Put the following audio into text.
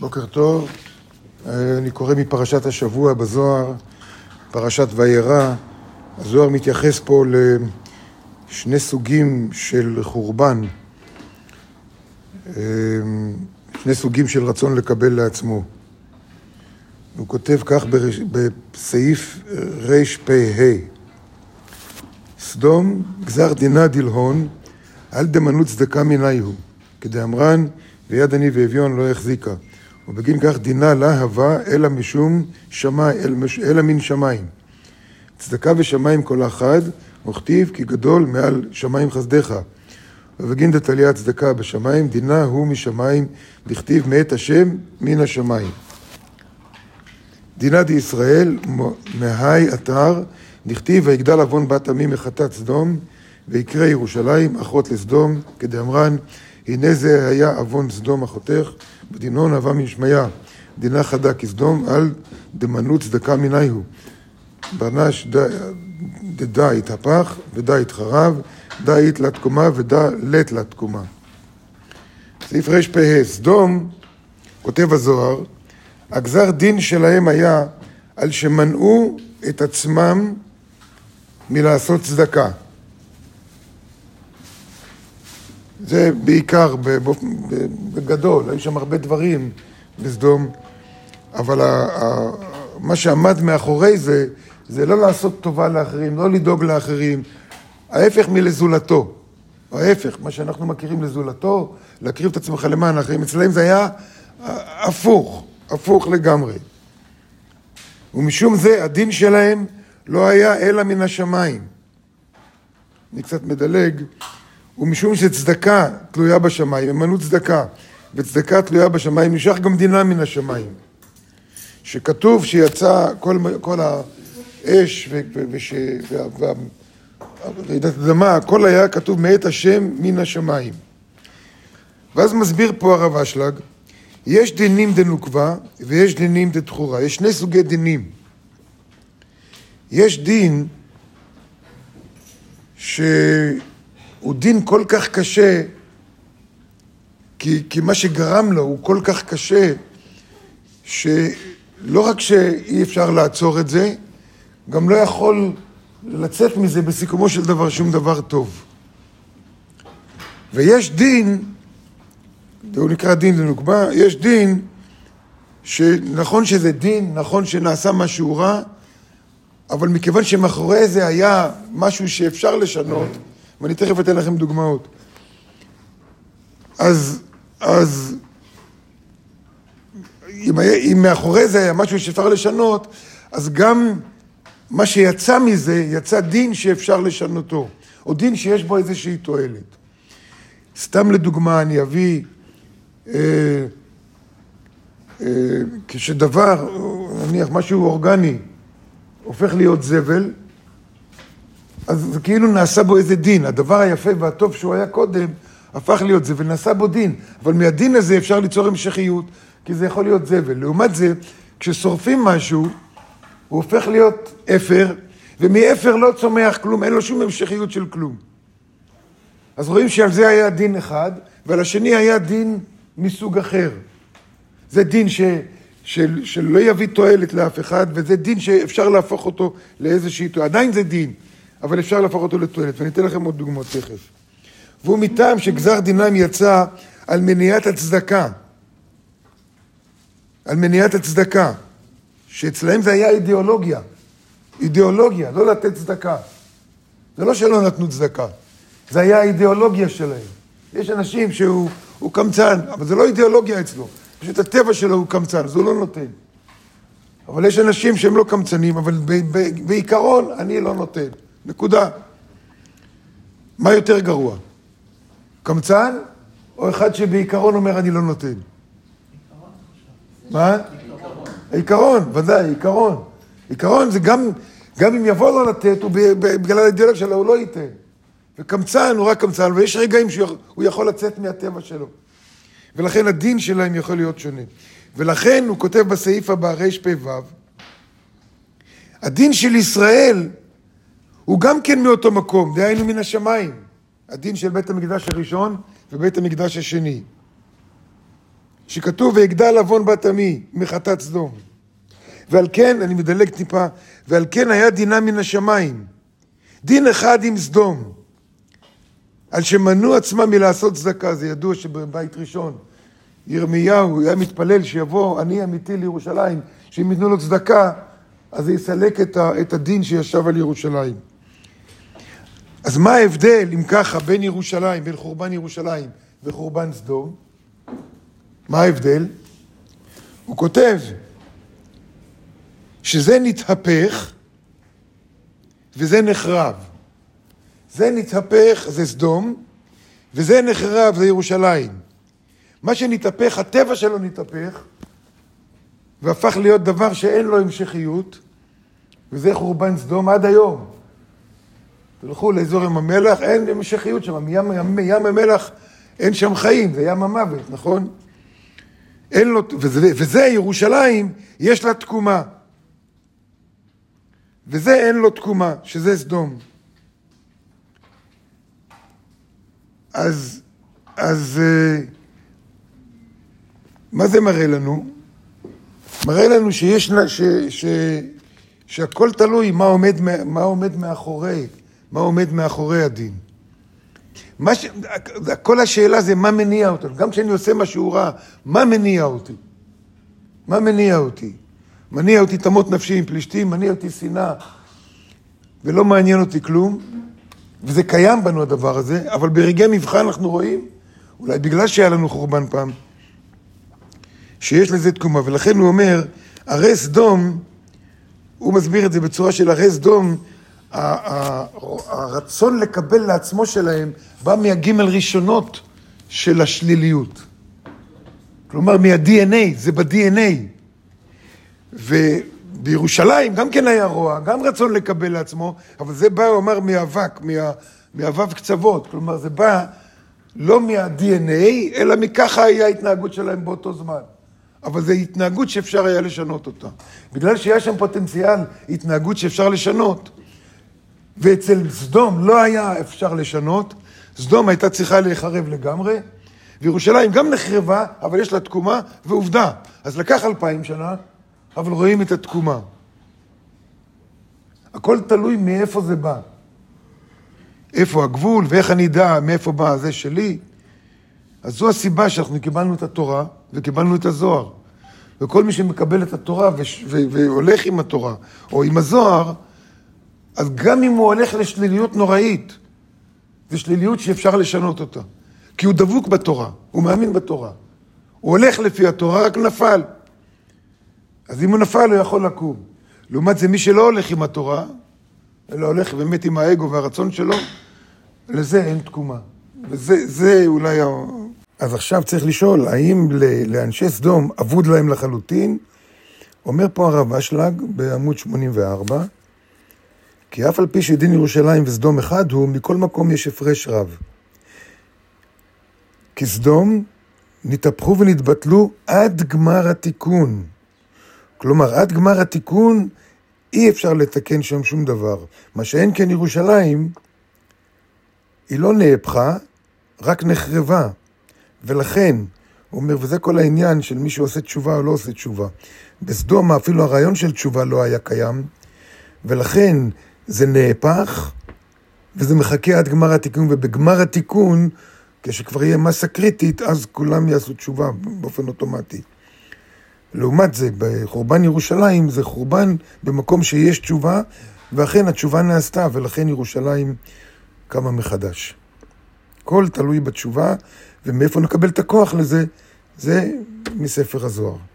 בוקר טוב, אה, אני קורא מפרשת השבוע בזוהר, פרשת וירא. הזוהר מתייחס פה לשני סוגים של חורבן, אה, שני סוגים של רצון לקבל לעצמו. הוא כותב כך בסעיף רפ"ה: סדום גזר דינה דלהון אל דמנות צדקה מניהו, כדאמרן ויד עני ואביון לא יחזיקה. ובגין כך דינה לה הווה אלא משום שמיים, אלא מן שמיים. צדקה ושמיים כל אחד, וכתיב כי גדול מעל שמיים חסדך. ובגין דתליה צדקה בשמיים, דינה הוא משמיים, דכתיב מאת השם מן השמיים. דינה דישראל, מהי אתר, דכתיב ויגדל עוון בת עמי מחטאת סדום, ויקרא ירושלים אחות לסדום, כדאמרן הנה זה היה עוון סדום אחותך, ודינון אהבה משמיה, דינה חדה כסדום, על דמנות צדקה מניהו. ברנש דדה התהפך, ודה התחרב, דה אית לתקומה ודה לת לתקומה. סעיף רפ"ה, סדום, כותב הזוהר, הגזר דין שלהם היה על שמנעו את עצמם מלעשות צדקה. זה בעיקר, בגדול, היו שם הרבה דברים בסדום, אבל מה שעמד מאחורי זה, זה לא לעשות טובה לאחרים, לא לדאוג לאחרים, ההפך מלזולתו. ההפך, מה שאנחנו מכירים לזולתו, להקריב את עצמך למען האחרים. אצלם זה היה הפוך, הפוך לגמרי. ומשום זה הדין שלהם לא היה אלא מן השמיים. אני קצת מדלג. ומשום שצדקה תלויה בשמיים, אמנות צדקה, וצדקה תלויה בשמיים, נשאר גם דינה מן השמיים. שכתוב שיצא כל, כל האש ורעידת אדמה, הכל היה כתוב מאת השם מן השמיים. ואז מסביר פה הרב אשלג, יש דינים דנוקבה ויש דינים דתחורה, יש שני סוגי דינים. יש דין ש... הוא דין כל כך קשה, כי, כי מה שגרם לו הוא כל כך קשה, שלא רק שאי אפשר לעצור את זה, גם לא יכול לצאת מזה בסיכומו של דבר שום דבר טוב. ויש דין, הוא נקרא דין לנוקבה, יש דין שנכון שזה דין, נכון שנעשה משהו רע, אבל מכיוון שמאחורי זה היה משהו שאפשר לשנות, ואני תכף אתן לכם דוגמאות. אז, אז אם, היה, אם מאחורי זה היה משהו שאפשר לשנות, אז גם מה שיצא מזה, יצא דין שאפשר לשנותו, או דין שיש בו איזושהי תועלת. סתם לדוגמה, אני אביא, אה, אה, כשדבר, נניח משהו אורגני, הופך להיות זבל, אז זה כאילו נעשה בו איזה דין. הדבר היפה והטוב שהוא היה קודם, הפך להיות זה ונעשה בו דין. אבל מהדין הזה אפשר ליצור המשכיות, כי זה יכול להיות זבל. לעומת זה, כששורפים משהו, הוא הופך להיות אפר, ומאפר לא צומח כלום, אין לו שום המשכיות של כלום. אז רואים שעל זה היה דין אחד, ועל השני היה דין מסוג אחר. זה דין ש, של, שלא יביא תועלת לאף אחד, וזה דין שאפשר להפוך אותו לאיזושהי תועלת. עדיין זה דין. אבל אפשר להפוך אותו לתועלת, ואני אתן לכם עוד דוגמאות תכף. והוא מטעם שגזר דינם יצא על מניעת הצדקה. על מניעת הצדקה. שאצלהם זה היה אידיאולוגיה. אידיאולוגיה, לא לתת צדקה. זה לא שלא נתנו צדקה, זה היה האידיאולוגיה שלהם. יש אנשים שהוא קמצן, אבל זה לא אידיאולוגיה אצלו. פשוט הטבע שלו הוא קמצן, אז הוא לא נותן. אבל יש אנשים שהם לא קמצנים, אבל בעיקרון אני לא נותן. נקודה. מה יותר גרוע? קמצן, או אחד שבעיקרון אומר אני לא נותן? מה? עיקרון, ודאי, עיקרון. עיקרון זה גם, גם אם יבוא לו לתת, הוא בגלל האידיאולוגיה שלו, הוא לא ייתן. וקמצן הוא רק קמצן, ויש רגעים שהוא יכול לצאת מהטבע שלו. ולכן הדין שלהם יכול להיות שונה. ולכן הוא כותב בסעיף הבא, רפ"ו, הדין של ישראל הוא גם כן מאותו מקום, דהיינו מן השמיים. הדין של בית המקדש הראשון ובית המקדש השני. שכתוב ויגדל עוון בת עמי מחטאת סדום. ועל כן, אני מדלג טיפה, ועל כן היה דינה מן השמיים. דין אחד עם סדום. על שמנעו עצמם מלעשות צדקה, זה ידוע שבבית ראשון ירמיהו היה מתפלל שיבוא אני אמיתי לירושלים, שאם ייתנו לו צדקה, אז זה יסלק את, הדין שישב על ירושלים. אז מה ההבדל, אם ככה, בין ירושלים, בין חורבן ירושלים וחורבן סדום? מה ההבדל? הוא כותב שזה נתהפך וזה נחרב. זה נתהפך זה סדום, וזה נחרב זה ירושלים. מה שנתהפך, הטבע שלו נתהפך, והפך להיות דבר שאין לו המשכיות, וזה חורבן סדום עד היום. תלכו לאזור ים המלח, אין המשכיות שם, מים, ים, ים המלח אין שם חיים, זה ים המוות, נכון? אין לו, וזה, וזה ירושלים, יש לה תקומה. וזה אין לו תקומה, שזה סדום. אז, אז אה, מה זה מראה לנו? מראה לנו שיש, ש, ש, שהכל תלוי מה עומד, מה עומד מאחורי, מה עומד מאחורי הדין. מה ש... כל השאלה זה מה מניע אותנו. גם כשאני עושה משהו רע, מה מניע אותי? מה מניע אותי? מניע אותי תמות נפשי עם פלישתים, מניע אותי שנאה, ולא מעניין אותי כלום. וזה קיים בנו הדבר הזה, אבל ברגעי מבחן אנחנו רואים, אולי בגלל שהיה לנו חורבן פעם, שיש לזה תקומה, ולכן הוא אומר, הרי סדום, הוא מסביר את זה בצורה של הרי סדום, הרצון לקבל לעצמו שלהם בא מהגימל ראשונות של השליליות. כלומר, מה-DNA, זה ב-DNA. ובירושלים גם כן היה רוע, גם רצון לקבל לעצמו, אבל זה בא, הוא אמר, מאבק, מה, מאבב קצוות. כלומר, זה בא לא מה-DNA, אלא מככה היה ההתנהגות שלהם באותו זמן. אבל זו התנהגות שאפשר היה לשנות אותה. בגלל שהיה שם פוטנציאל התנהגות שאפשר לשנות, ואצל סדום לא היה אפשר לשנות, סדום הייתה צריכה להיחרב לגמרי, וירושלים גם נחרבה, אבל יש לה תקומה, ועובדה. אז לקח אלפיים שנה, אבל רואים את התקומה. הכל תלוי מאיפה זה בא. איפה הגבול, ואיך אני אדע מאיפה בא זה שלי. אז זו הסיבה שאנחנו קיבלנו את התורה וקיבלנו את הזוהר. וכל מי שמקבל את התורה והולך עם התורה, או עם הזוהר, אז גם אם הוא הולך לשליליות נוראית, זו שליליות שאפשר לשנות אותה. כי הוא דבוק בתורה, הוא מאמין בתורה. הוא הולך לפי התורה, רק נפל. אז אם הוא נפל, הוא יכול לקום. לעומת זה, מי שלא הולך עם התורה, אלא הולך באמת עם האגו והרצון שלו, לזה אין תקומה. וזה אולי ה... אז עכשיו צריך לשאול, האם לאנשי סדום אבוד להם לחלוטין? אומר פה הרב אשלג בעמוד 84, כי אף על פי שדין ירושלים וסדום אחד הוא, מכל מקום יש הפרש רב. כי סדום נתהפכו ונתבטלו עד גמר התיקון. כלומר, עד גמר התיקון אי אפשר לתקן שם שום דבר. מה שאין כן ירושלים, היא לא נהפכה, רק נחרבה. ולכן, הוא אומר, וזה כל העניין של מי שעושה תשובה או לא עושה תשובה. בסדום אפילו הרעיון של תשובה לא היה קיים, ולכן זה נהפך, וזה מחכה עד גמר התיקון, ובגמר התיקון, כשכבר יהיה מסה קריטית, אז כולם יעשו תשובה באופן אוטומטי. לעומת זה, בחורבן ירושלים זה חורבן במקום שיש תשובה, ואכן התשובה נעשתה, ולכן ירושלים קמה מחדש. הכל תלוי בתשובה, ומאיפה נקבל את הכוח לזה, זה מספר הזוהר.